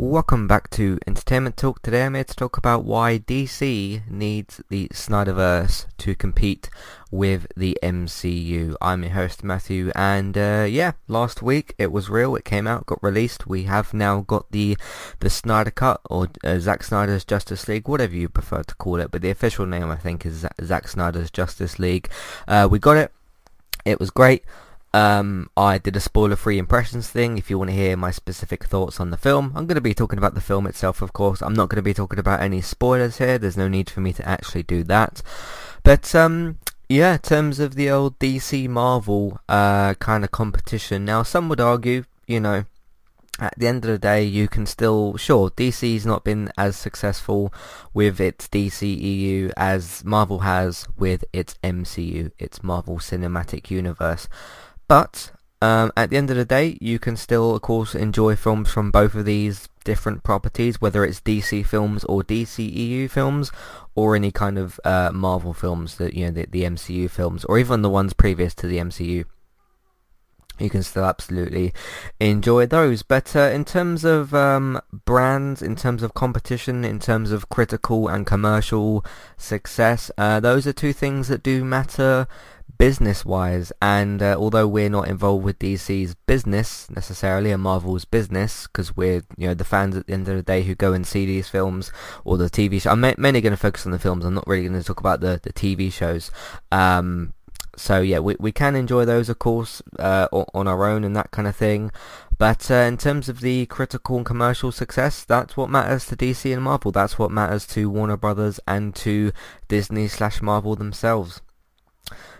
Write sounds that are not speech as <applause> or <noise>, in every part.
Welcome back to Entertainment Talk. Today I'm here to talk about why DC needs the Snyderverse to compete with the MCU. I'm your host Matthew and uh, yeah, last week it was real, it came out, got released. We have now got the the Snyder Cut or uh, Zack Snyder's Justice League, whatever you prefer to call it, but the official name I think is Zack Snyder's Justice League. Uh, we got it, it was great. Um, I did a spoiler-free impressions thing. If you want to hear my specific thoughts on the film, I'm going to be talking about the film itself, of course. I'm not going to be talking about any spoilers here. There's no need for me to actually do that. But um, yeah, in terms of the old DC Marvel uh, kind of competition, now some would argue, you know, at the end of the day, you can still, sure, DC's not been as successful with its DCEU as Marvel has with its MCU, its Marvel Cinematic Universe. But um, at the end of the day, you can still, of course, enjoy films from both of these different properties, whether it's DC films or DCEU films, or any kind of uh, Marvel films that you know the, the MCU films, or even the ones previous to the MCU. You can still absolutely enjoy those. But uh, in terms of um, brands, in terms of competition, in terms of critical and commercial success, uh, those are two things that do matter business wise and uh, although we're not involved with DC's business necessarily and Marvel's business because we're you know the fans at the end of the day who go and see these films or the TV show I'm mainly going to focus on the films I'm not really going to talk about the, the TV shows. Um, so yeah we, we can enjoy those of course uh, on our own and that kind of thing but uh, in terms of the critical and commercial success that's what matters to DC and Marvel that's what matters to Warner Brothers and to Disney slash Marvel themselves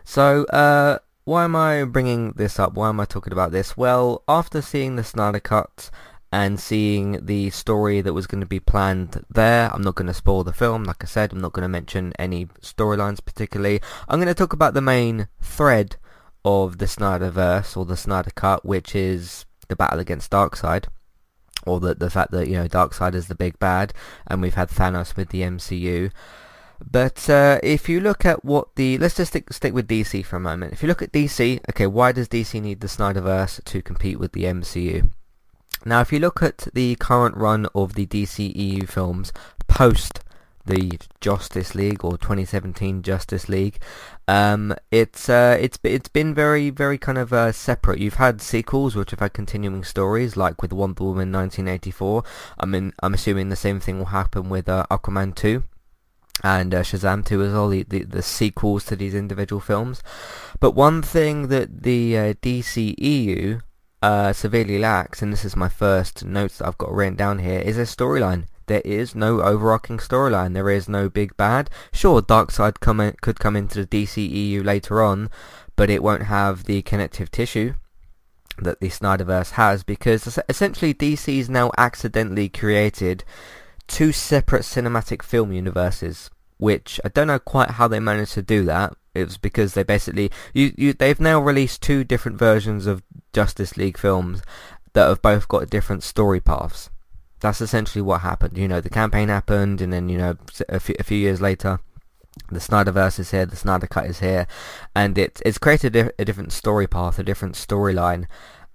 so, uh, why am I bringing this up? Why am I talking about this? Well, after seeing the Snyder Cut and seeing the story that was going to be planned there, I'm not going to spoil the film. Like I said, I'm not going to mention any storylines particularly. I'm going to talk about the main thread of the Snyderverse or the Snyder Cut, which is the battle against Darkseid or the the fact that you know Darkseid is the big bad, and we've had Thanos with the MCU. But uh, if you look at what the let's just stick stick with DC for a moment. If you look at DC, okay, why does DC need the Snyderverse to compete with the MCU? Now, if you look at the current run of the DCEU films post the Justice League or 2017 Justice League, um, it's uh, it's it's been very very kind of uh, separate. You've had sequels which have had continuing stories, like with Wonder Woman 1984. I mean, I'm assuming the same thing will happen with uh, Aquaman 2 and uh, Shazam 2 as well, the, the, the, sequels to these individual films. But one thing that the uh, DCEU uh, severely lacks, and this is my first notes that I've got written down here, is a storyline. There is no overarching storyline. There is no big bad. Sure, Darkseid come in, could come into the DCEU later on, but it won't have the connective tissue that the Snyderverse has because essentially DC is now accidentally created two separate cinematic film universes, which I don't know quite how they managed to do that. It was because they basically you, you they've now released two different versions of Justice League films that have both got different story paths. That's essentially what happened. You know, the campaign happened, and then you know a few, a few years later, the Snyderverse is here, the Snyder Cut is here, and it, it's created a, a different story path, a different storyline,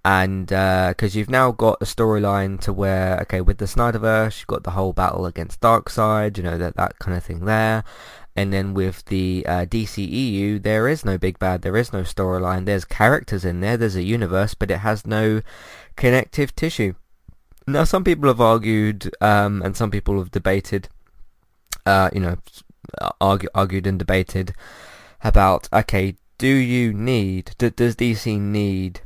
and because uh, you've now got a storyline to where okay with the Snyderverse you've got the whole battle against Darkseid you know that that kind of thing there. And then with the uh, DCEU there is no big bad there is no storyline. There's characters in there there's a universe but it has no connective tissue. Now some people have argued um, and some people have debated uh, you know argue, argued and debated about okay do you need does DC need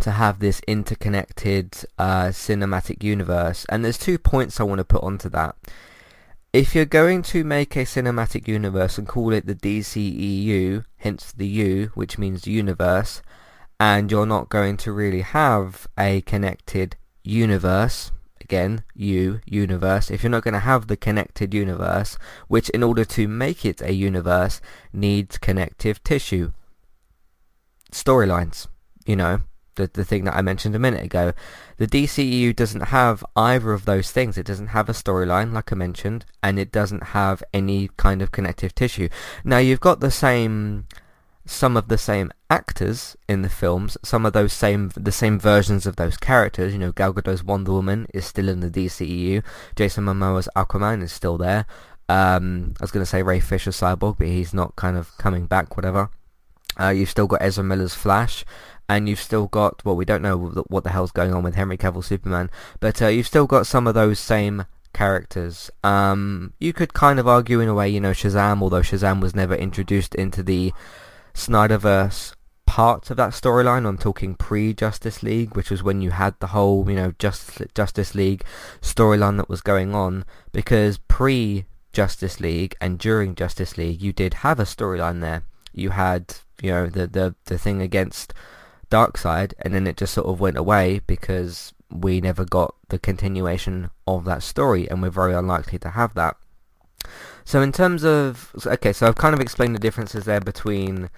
to have this interconnected uh, cinematic universe. And there's two points I want to put onto that. If you're going to make a cinematic universe and call it the DCEU, hence the U, which means universe, and you're not going to really have a connected universe, again, U, universe, if you're not going to have the connected universe, which in order to make it a universe needs connective tissue, storylines, you know, the, the thing that I mentioned a minute ago. The DCEU doesn't have either of those things. It doesn't have a storyline, like I mentioned, and it doesn't have any kind of connective tissue. Now, you've got the same some of the same actors in the films, some of those same the same versions of those characters. You know, Gal Gadot's Wonder Woman is still in the DCEU. Jason Momoa's Aquaman is still there. Um, I was going to say Ray Fisher's Cyborg, but he's not kind of coming back. Whatever. Uh, you've still got Ezra Miller's Flash, and you've still got well, we don't know what the hell's going on with Henry Cavill Superman, but uh, you've still got some of those same characters. Um, you could kind of argue in a way, you know, Shazam, although Shazam was never introduced into the Snyderverse parts of that storyline. I'm talking pre-Justice League, which was when you had the whole, you know, Justice Justice League storyline that was going on. Because pre-Justice League and during Justice League, you did have a storyline there. You had, you know, the the the thing against Darkseid, and then it just sort of went away because we never got the continuation of that story, and we're very unlikely to have that. So in terms of okay, so I've kind of explained the differences there between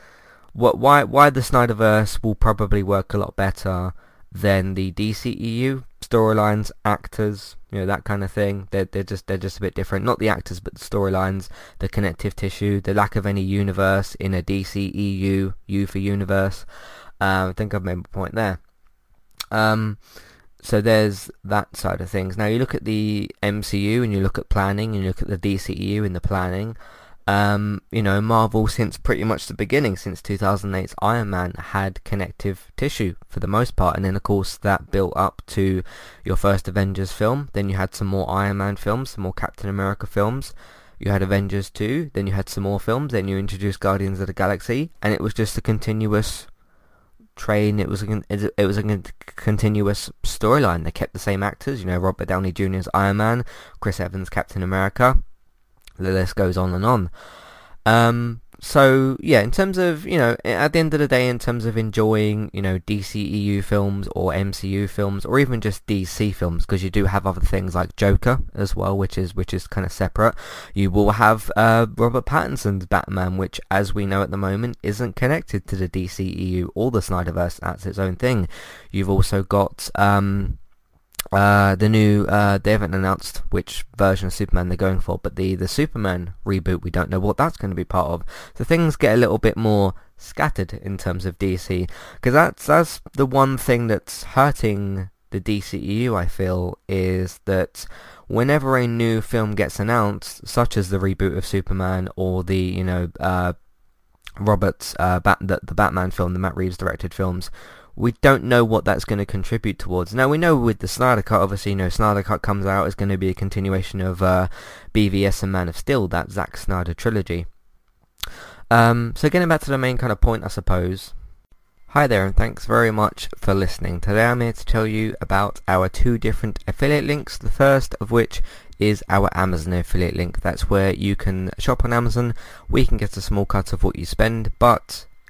what why why the Snyderverse will probably work a lot better than the DCEU storylines, actors, you know that kind of thing. They're they're just they're just a bit different. Not the actors, but the storylines, the connective tissue, the lack of any universe in a DCEU, U for universe. Um, I think I've made my point there. Um, so there's that side of things. Now you look at the MCU and you look at planning and you look at the DCEU in the planning. Um, you know, Marvel since pretty much the beginning, since 2008's Iron Man, had connective tissue for the most part, and then of course that built up to your first Avengers film. Then you had some more Iron Man films, some more Captain America films. You had Avengers 2, then you had some more films, then you introduced Guardians of the Galaxy, and it was just a continuous train. It was a, it was a continuous storyline. They kept the same actors, you know, Robert Downey Jr.'s Iron Man, Chris Evans Captain America. The list goes on and on. Um, so yeah, in terms of you know, at the end of the day, in terms of enjoying you know DCEU films or MCU films or even just DC films, because you do have other things like Joker as well, which is which is kind of separate. You will have uh, Robert Pattinson's Batman, which, as we know at the moment, isn't connected to the DCEU or the Snyderverse. That's its own thing. You've also got um, uh, the new, uh, they haven't announced which version of Superman they're going for, but the, the Superman reboot, we don't know what that's going to be part of. So things get a little bit more scattered in terms of DC, because that's, that's the one thing that's hurting the DCEU, I feel, is that whenever a new film gets announced, such as the reboot of Superman or the, you know, uh, Roberts, uh, Bat- the, the Batman film, the Matt Reeves directed films, we don't know what that's going to contribute towards. Now we know with the Snyder Cut, obviously, you know, Snyder Cut comes out is going to be a continuation of uh, BVS and Man of Steel, that Zack Snyder trilogy. Um, so getting back to the main kind of point, I suppose. Hi there, and thanks very much for listening. Today I'm here to tell you about our two different affiliate links. The first of which is our Amazon affiliate link. That's where you can shop on Amazon. We can get a small cut of what you spend, but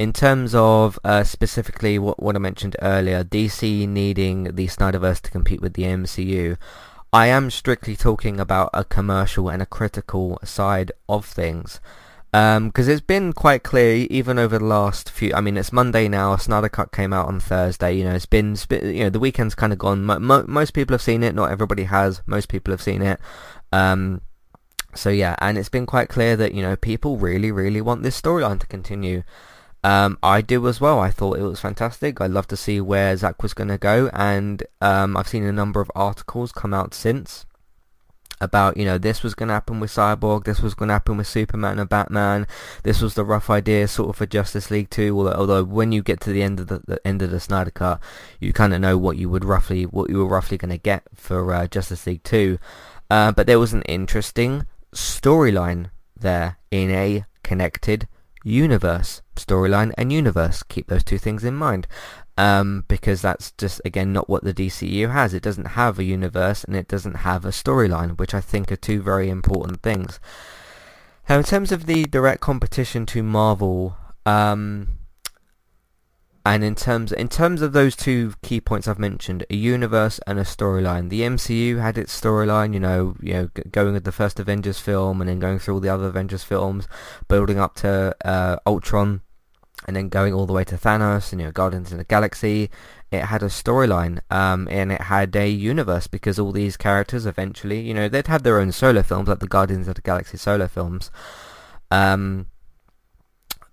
In terms of uh, specifically what, what I mentioned earlier, DC needing the Snyderverse to compete with the MCU, I am strictly talking about a commercial and a critical side of things. Because um, it's been quite clear, even over the last few. I mean, it's Monday now. Snyder Cut came out on Thursday. You know, it's been, you know, the weekend's kind of gone. Mo- most people have seen it. Not everybody has. Most people have seen it. Um, so yeah, and it's been quite clear that you know people really, really want this storyline to continue. Um, I do as well. I thought it was fantastic. I'd love to see where Zack was going to go, and um, I've seen a number of articles come out since about you know this was going to happen with Cyborg, this was going to happen with Superman and Batman. This was the rough idea sort of for Justice League 2. Although, although when you get to the end of the, the end of the Snyder Cut, you kind of know what you would roughly what you were roughly going to get for uh, Justice League 2. Uh, but there was an interesting storyline there in a connected universe. Storyline and universe. Keep those two things in mind. Um, because that's just, again, not what the DCU has. It doesn't have a universe and it doesn't have a storyline, which I think are two very important things. Now, in terms of the direct competition to Marvel, um, and in terms in terms of those two key points I've mentioned, a universe and a storyline. The MCU had its storyline, you know, you know, going with the first Avengers film and then going through all the other Avengers films, building up to uh, Ultron, and then going all the way to Thanos and you know Guardians of the Galaxy. It had a storyline, um, and it had a universe because all these characters eventually, you know, they'd have their own solo films like the Guardians of the Galaxy solo films. Um,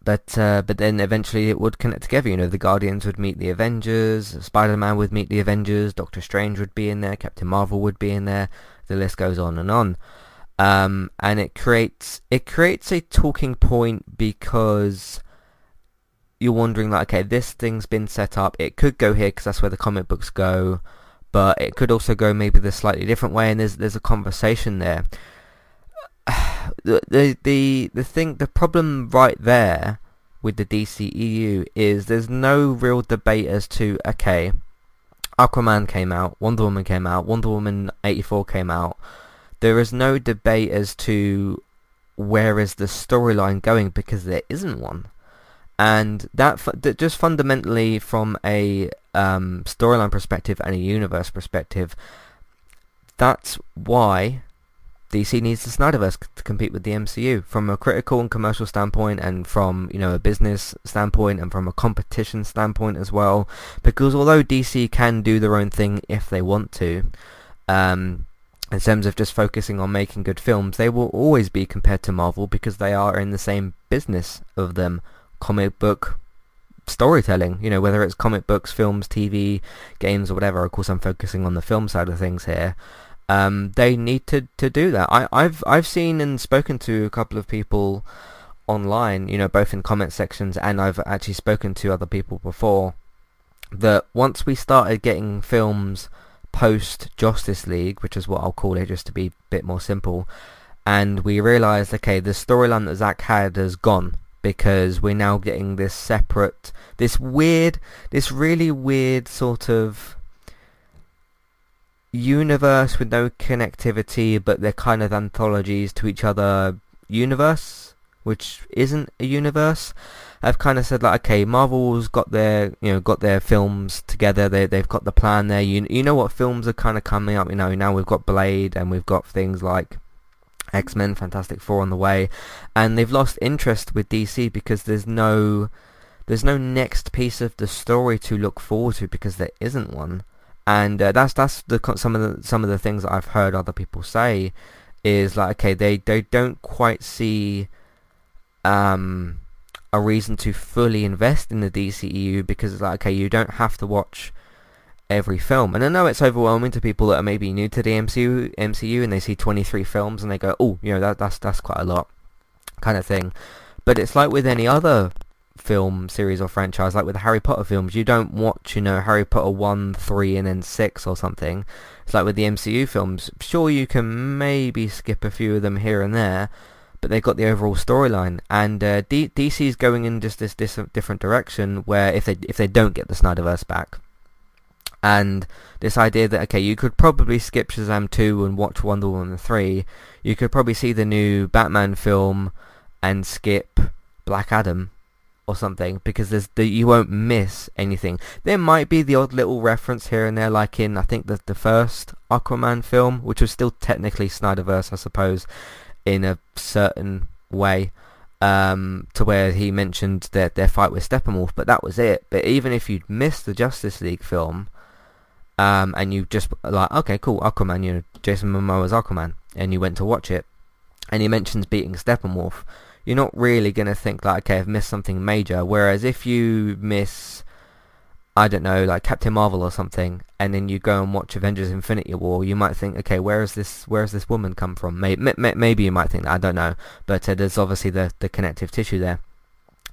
but uh, but then eventually it would connect together. You know, the Guardians would meet the Avengers, Spider-Man would meet the Avengers, Doctor Strange would be in there, Captain Marvel would be in there. The list goes on and on. Um, and it creates it creates a talking point because you're wondering like, okay, this thing's been set up. It could go here because that's where the comic books go, but it could also go maybe the slightly different way. And there's there's a conversation there <sighs> the, the the the thing the problem right there with the DCEU is there's no real debate as to okay Aquaman came out, Wonder Woman came out, Wonder Woman 84 came out. There is no debate as to where is the storyline going because there isn't one. And that, that just fundamentally from a um, storyline perspective and a universe perspective, that's why DC needs the Snyderverse to compete with the MCU from a critical and commercial standpoint and from, you know, a business standpoint and from a competition standpoint as well. Because although DC can do their own thing if they want to, um, in terms of just focusing on making good films, they will always be compared to Marvel because they are in the same business of them. Comic book storytelling, you know, whether it's comic books, films, TV, games or whatever. Of course I'm focusing on the film side of things here um, they need to, to do that. I, I've I've seen and spoken to a couple of people online, you know, both in comment sections and I've actually spoken to other people before that once we started getting films post Justice League, which is what I'll call it just to be a bit more simple, and we realised, okay, the storyline that Zack had has gone because we're now getting this separate, this weird, this really weird sort of universe with no connectivity, but they're kind of anthologies to each other universe, which isn't a universe. I've kind of said like, okay, Marvel's got their, you know, got their films together. They they've got the plan there. You you know what films are kind of coming up. You know, now we've got Blade and we've got things like X-Men, Fantastic Four on the way, and they've lost interest with DC because there's no there's no next piece of the story to look forward to because there isn't one. And uh, that's that's the some of the some of the things that I've heard other people say is like okay they they don't quite see um a reason to fully invest in the DCEU because it's like okay you don't have to watch every film and I know it's overwhelming to people that are maybe new to the MCU MCU and they see 23 films and they go oh you know that that's that's quite a lot kind of thing but it's like with any other film series or franchise, like with the Harry Potter films, you don't watch, you know, Harry Potter 1, 3 and then 6 or something. It's like with the MCU films, sure you can maybe skip a few of them here and there, but they've got the overall storyline. And uh, D- DC's going in just this, this different direction where if they if they don't get the Snyderverse back, and this idea that okay, you could probably skip Shazam 2 and watch Wonder Woman 3, you could probably see the new Batman film and skip Black Adam or something because there's the, you won't miss anything. There might be the odd little reference here and there, like in I think the the first Aquaman film, which was still technically Snyderverse, I suppose, in a certain way, um, to where he mentioned their their fight with Steppenwolf, but that was it. But even if you'd missed the Justice League film, um, and you just like okay, cool, Aquaman, you know, Jason Momoa's Aquaman, and you went to watch it, and he mentions beating Steppenwolf you're not really going to think like, okay, I've missed something major. Whereas if you miss, I don't know, like Captain Marvel or something, and then you go and watch Avengers: Infinity War, you might think, okay, where is this? Where has this woman come from? Maybe, maybe you might think that. I don't know, but uh, there's obviously the the connective tissue there.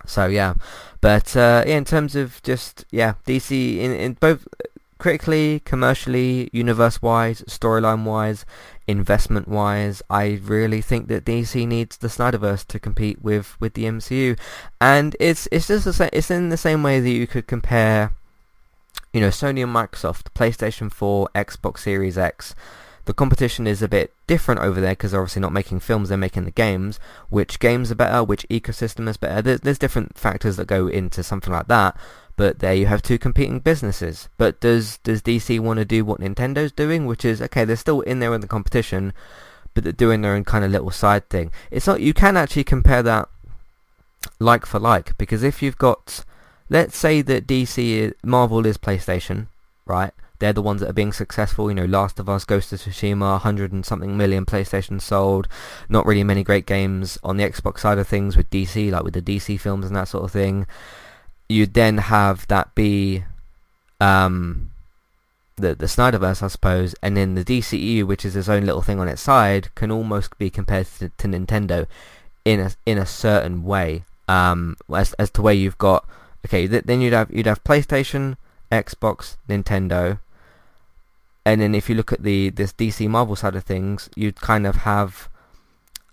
So yeah, but uh, yeah, in terms of just yeah, DC in in both critically, commercially, universe-wise, storyline-wise, investment-wise, I really think that DC needs the Snyderverse to compete with, with the MCU, and it's it's just the same. It's in the same way that you could compare, you know, Sony and Microsoft, PlayStation 4, Xbox Series X. The competition is a bit different over there because they're obviously not making films; they're making the games. Which games are better? Which ecosystem is better? There's, there's different factors that go into something like that. But there you have two competing businesses. But does does DC want to do what Nintendo's doing, which is okay, they're still in there in the competition, but they're doing their own kind of little side thing. It's not you can actually compare that like for like because if you've got let's say that DC is, Marvel is PlayStation, right? They're the ones that are being successful. You know, Last of Us, Ghost of Tsushima, hundred and something million PlayStation sold. Not really many great games on the Xbox side of things with DC, like with the DC films and that sort of thing you'd then have that be um, the the Snyderverse, I suppose, and then the DCEU, which is its own little thing on its side, can almost be compared to, to Nintendo in a in a certain way. Um, as as to where you've got okay, th- then you'd have you'd have PlayStation, Xbox, Nintendo, and then if you look at the this DC Marvel side of things, you'd kind of have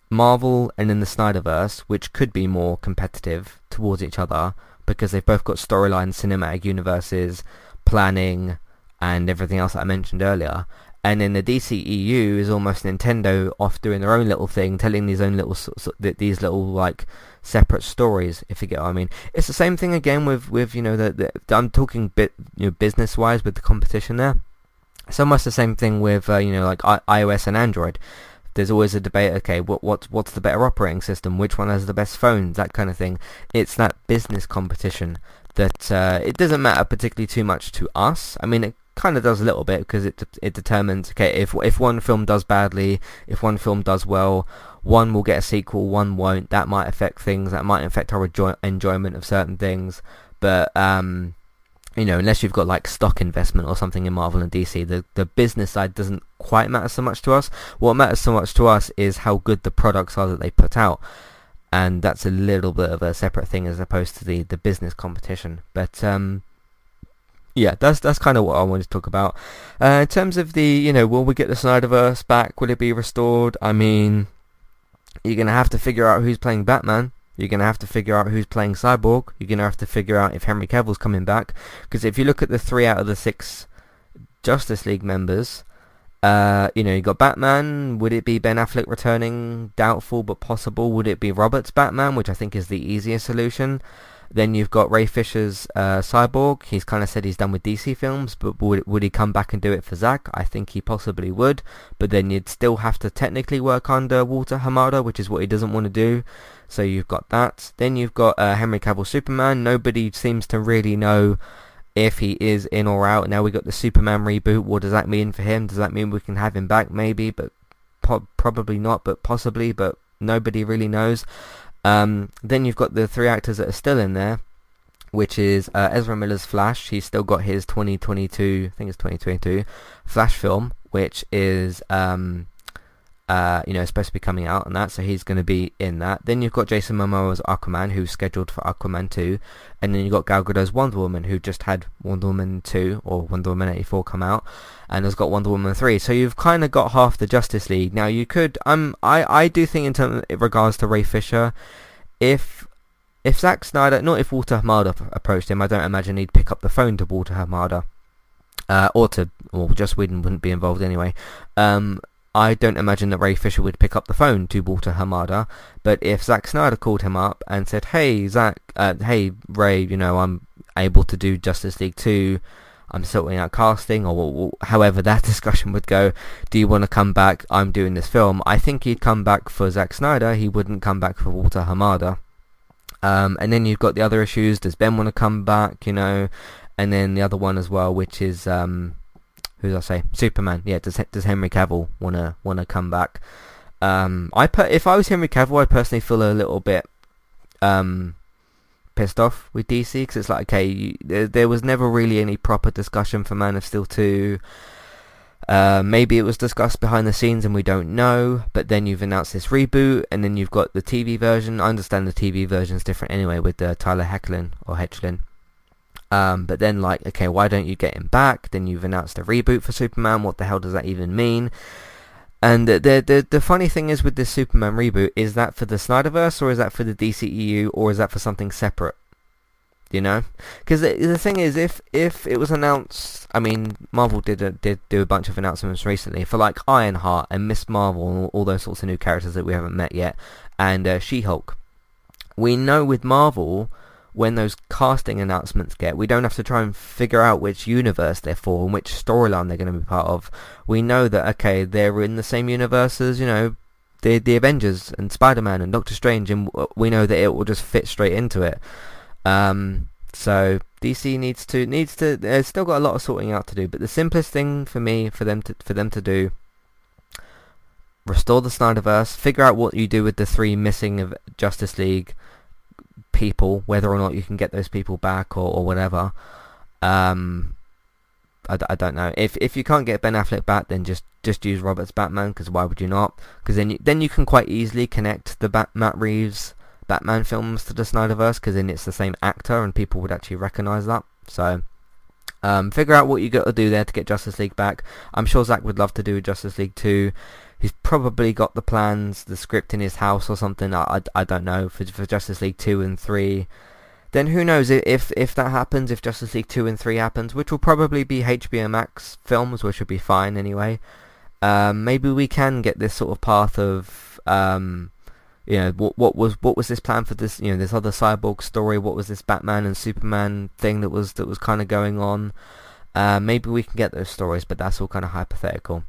Marvel and then the Snyderverse, which could be more competitive towards each other because they've both got storyline, cinematic universes, planning, and everything else that I mentioned earlier. And then the DCEU is almost Nintendo off doing their own little thing, telling these own little these little like separate stories. If you get what I mean, it's the same thing again with with you know the, the I'm talking bit you know business wise with the competition there. It's almost the same thing with uh, you know like I- iOS and Android there's always a debate. Okay, what what's what's the better operating system? Which one has the best phones? That kind of thing. It's that business competition that uh, it doesn't matter particularly too much to us. I mean, it kind of does a little bit because it it determines okay if if one film does badly, if one film does well, one will get a sequel, one won't. That might affect things. That might affect our enjoy- enjoyment of certain things. But um, you know, unless you've got like stock investment or something in Marvel and DC, the the business side doesn't quite matter so much to us. What matters so much to us is how good the products are that they put out, and that's a little bit of a separate thing as opposed to the the business competition. But um, yeah, that's that's kind of what I wanted to talk about. Uh, in terms of the, you know, will we get the Snyderverse back? Will it be restored? I mean, you're gonna have to figure out who's playing Batman. You're going to have to figure out who's playing Cyborg. You're going to have to figure out if Henry Cavill's coming back. Because if you look at the three out of the six Justice League members, uh, you know, you got Batman. Would it be Ben Affleck returning? Doubtful, but possible. Would it be Robert's Batman, which I think is the easier solution? Then you've got Ray Fisher's uh, Cyborg. He's kind of said he's done with DC films, but would would he come back and do it for Zack? I think he possibly would. But then you'd still have to technically work under Walter Hamada, which is what he doesn't want to do. So you've got that. Then you've got uh, Henry Cavill Superman. Nobody seems to really know if he is in or out. Now we got the Superman reboot. What does that mean for him? Does that mean we can have him back? Maybe, but po- probably not. But possibly. But nobody really knows. Um, then you've got the three actors that are still in there, which is uh, Ezra Miller's Flash. He's still got his 2022, I think it's 2022, Flash film, which is um, uh, you know, supposed to be coming out and that, so he's going to be in that. Then you've got Jason Momoa as Aquaman, who's scheduled for Aquaman 2, and then you've got Gal Gadot's Wonder Woman, who just had Wonder Woman 2, or Wonder Woman 84 come out, and has got Wonder Woman 3. So you've kind of got half the Justice League. Now you could, um, I, I do think in terms regards to Ray Fisher, if if Zack Snyder, not if Walter Hamada approached him, I don't imagine he'd pick up the phone to Walter Hamada. Uh, or to, well, Joss Whedon wouldn't be involved anyway. Um, I don't imagine that Ray Fisher would pick up the phone to Walter Hamada, but if Zack Snyder called him up and said, "Hey Zack, uh, hey Ray, you know I'm able to do Justice League 2, I'm sorting out casting, or, however that <laughs> discussion would go. Do you want to come back? I'm doing this film." I think he'd come back for Zack Snyder. He wouldn't come back for Walter Hamada. Um, and then you've got the other issues. Does Ben want to come back? You know, and then the other one as well, which is um, who did I say? Superman. Yeah. Does does Henry Cavill wanna wanna come back? Um, I per- if I was Henry Cavill, I personally feel a little bit um, pissed off with DC because it's like okay, you, there, there was never really any proper discussion for Man of Steel two. Uh, maybe it was discussed behind the scenes and we don't know, but then you've announced this reboot and then you've got the TV version. I understand the TV version is different anyway with uh, Tyler Hecklin or Hoechlin. Um, but then like, okay, why don't you get him back? Then you've announced a reboot for Superman. What the hell does that even mean? And the the the funny thing is with this Superman reboot, is that for the Snyderverse or is that for the DCEU or is that for something separate? You know, because the, the thing is, if if it was announced, I mean, Marvel did a, did do a bunch of announcements recently for like Ironheart and Miss Marvel and all, those sorts of new characters that we haven't met yet, and uh, She-Hulk. We know with Marvel when those casting announcements get. We don't have to try and figure out which universe they're for and which storyline they're going to be part of. We know that okay, they're in the same universe as you know the the Avengers and Spider-Man and Doctor Strange, and we know that it will just fit straight into it. Um, so DC needs to needs to. They've still got a lot of sorting out to do, but the simplest thing for me for them to for them to do. Restore the Snyderverse. Figure out what you do with the three missing of Justice League people, whether or not you can get those people back or, or whatever. Um, I, I don't know. If if you can't get Ben Affleck back, then just just use Robert's Batman because why would you not? Because then you, then you can quite easily connect the Bat, Matt Reeves Batman films to the Snyderverse because then it's the same actor and people would actually recognize that. So um, figure out what you got to do there to get Justice League back. I'm sure Zack would love to do Justice League 2 he's probably got the plans, the script in his house or something. I, I, I don't know for for Justice League two and three. Then who knows if if that happens, if Justice League two and three happens, which will probably be HBO Max films, which would be fine anyway. Um, maybe we can get this sort of path of um, you know what what was what was this plan for this you know this other cyborg story? What was this Batman and Superman thing that was that was kind of going on? Uh, maybe we can get those stories, but that's all kind of hypothetical.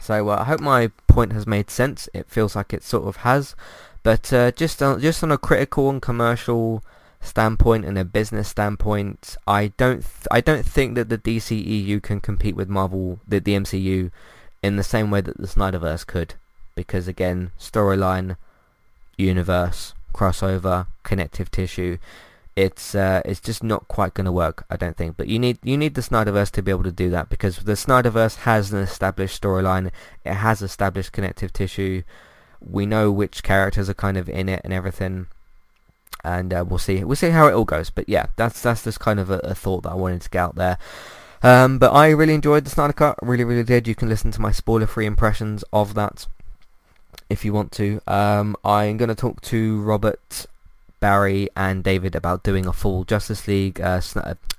So uh, I hope my point has made sense. It feels like it sort of has, but uh, just on, just on a critical and commercial standpoint and a business standpoint, I don't th- I don't think that the DCEU can compete with Marvel the, the MCU in the same way that the Snyderverse could, because again, storyline, universe, crossover, connective tissue it's uh, it's just not quite going to work, I don't think. But you need you need the Snyderverse to be able to do that because the Snyderverse has an established storyline, it has established connective tissue. We know which characters are kind of in it and everything, and uh, we'll see we'll see how it all goes. But yeah, that's that's just kind of a, a thought that I wanted to get out there. Um, but I really enjoyed the Snyder Cut, really really did. You can listen to my spoiler-free impressions of that if you want to. Um, I'm going to talk to Robert Barry and David about doing a full Justice League uh,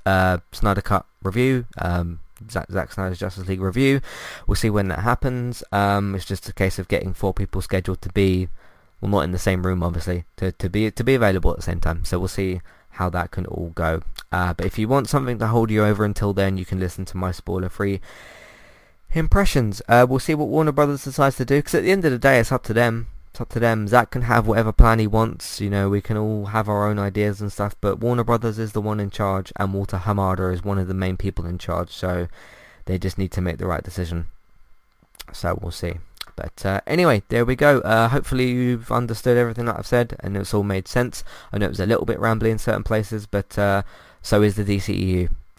uh, Snyder Cut review. Um, Zack, Zack Snyder's Justice League review. We'll see when that happens. Um, it's just a case of getting four people scheduled to be, well, not in the same room, obviously, to, to be to be available at the same time. So we'll see how that can all go. Uh, but if you want something to hold you over until then, you can listen to my spoiler-free impressions. Uh, we'll see what Warner Brothers decides to do, because at the end of the day, it's up to them up to them. Zack can have whatever plan he wants. You know, we can all have our own ideas and stuff. But Warner Brothers is the one in charge, and Walter Hamada is one of the main people in charge. So they just need to make the right decision. So we'll see. But uh, anyway, there we go. Uh, hopefully you've understood everything that I've said and it's all made sense. I know it was a little bit rambly in certain places, but uh, so is the DCEU. <laughs>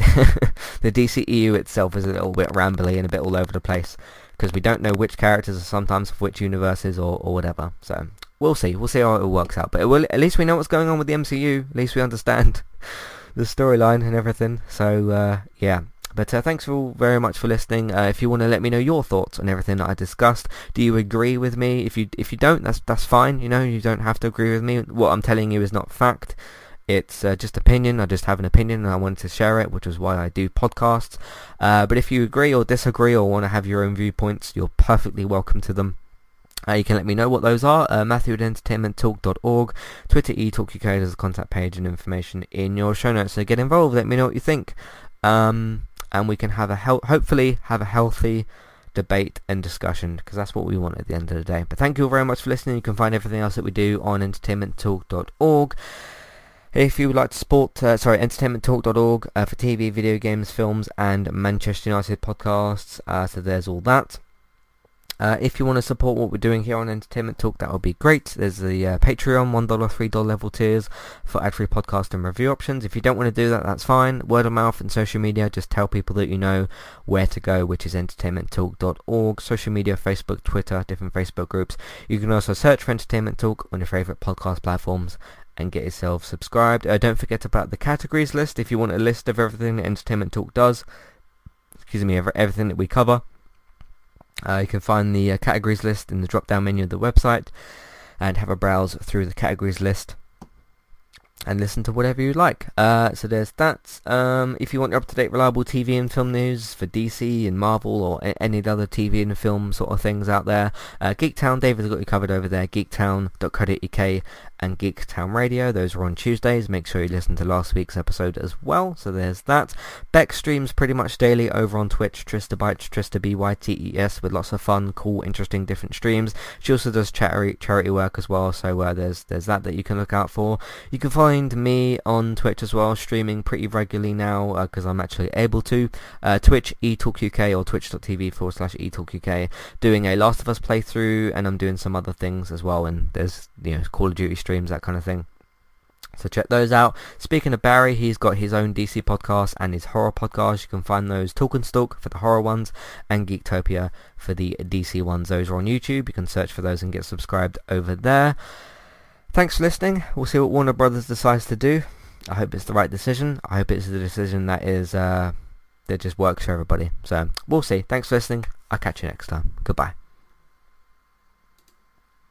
the DCEU itself is a little bit rambly and a bit all over the place because we don't know which characters are sometimes of which universes or, or whatever. So we'll see. We'll see how it all works out. But will, at least we know what's going on with the MCU. At least we understand <laughs> the storyline and everything. So uh, yeah. But uh, thanks all very much for listening. Uh, if you want to let me know your thoughts on everything that I discussed, do you agree with me? If you if you don't, that's that's fine. You know, you don't have to agree with me. What I'm telling you is not fact. It's uh, just opinion. I just have an opinion and I wanted to share it, which is why I do podcasts. Uh, but if you agree or disagree or want to have your own viewpoints, you're perfectly welcome to them. Uh, you can let me know what those are. Uh, Matthew at entertainmenttalk.org, Twitter eTalkUK, there's a contact page and information in your show notes. So get involved. Let me know what you think, um, and we can have a he- hopefully have a healthy debate and discussion because that's what we want at the end of the day. But thank you all very much for listening. You can find everything else that we do on entertainmenttalk.org. If you would like to support, uh, sorry, entertainmenttalk.org uh, for TV, video games, films, and Manchester United podcasts. Uh, so there's all that. Uh, if you want to support what we're doing here on Entertainment Talk, that would be great. There's the uh, Patreon, $1, $3 level tiers for ad-free podcast and review options. If you don't want to do that, that's fine. Word of mouth and social media, just tell people that you know where to go, which is entertainmenttalk.org. Social media, Facebook, Twitter, different Facebook groups. You can also search for Entertainment Talk on your favourite podcast platforms and get yourself subscribed. Uh, don't forget about the categories list if you want a list of everything that Entertainment Talk does. Excuse me, everything that we cover. Uh, you can find the uh, categories list in the drop-down menu of the website and have a browse through the categories list and listen to whatever you like. Uh, so there's that. Um, if you want your up-to-date, reliable TV and film news for DC and Marvel or a- any other TV and film sort of things out there, uh, Geektown, David's got you covered over there, geektown.co.uk and Geektown Radio. Those are on Tuesdays. Make sure you listen to last week's episode as well. So there's that. Beck streams pretty much daily over on Twitch, Trista Bytes, Trista B-Y-T-E-S, with lots of fun, cool, interesting, different streams. She also does charity charity work as well, so uh, there's there's that that you can look out for. You can find me on Twitch as well, streaming pretty regularly now because uh, I'm actually able to. Uh, Twitch eTalkUK or twitch.tv forward slash eTalkUK, doing a Last of Us playthrough, and I'm doing some other things as well. And there's you know Call of Duty streams, that kind of thing. So check those out. Speaking of Barry, he's got his own DC podcast and his horror podcast. You can find those Talk and Stalk for the horror ones and Geektopia for the DC ones. Those are on YouTube. You can search for those and get subscribed over there. Thanks for listening. We'll see what Warner Brothers decides to do. I hope it's the right decision. I hope it's the decision that is uh, that just works for everybody. So we'll see. Thanks for listening. I'll catch you next time. Goodbye.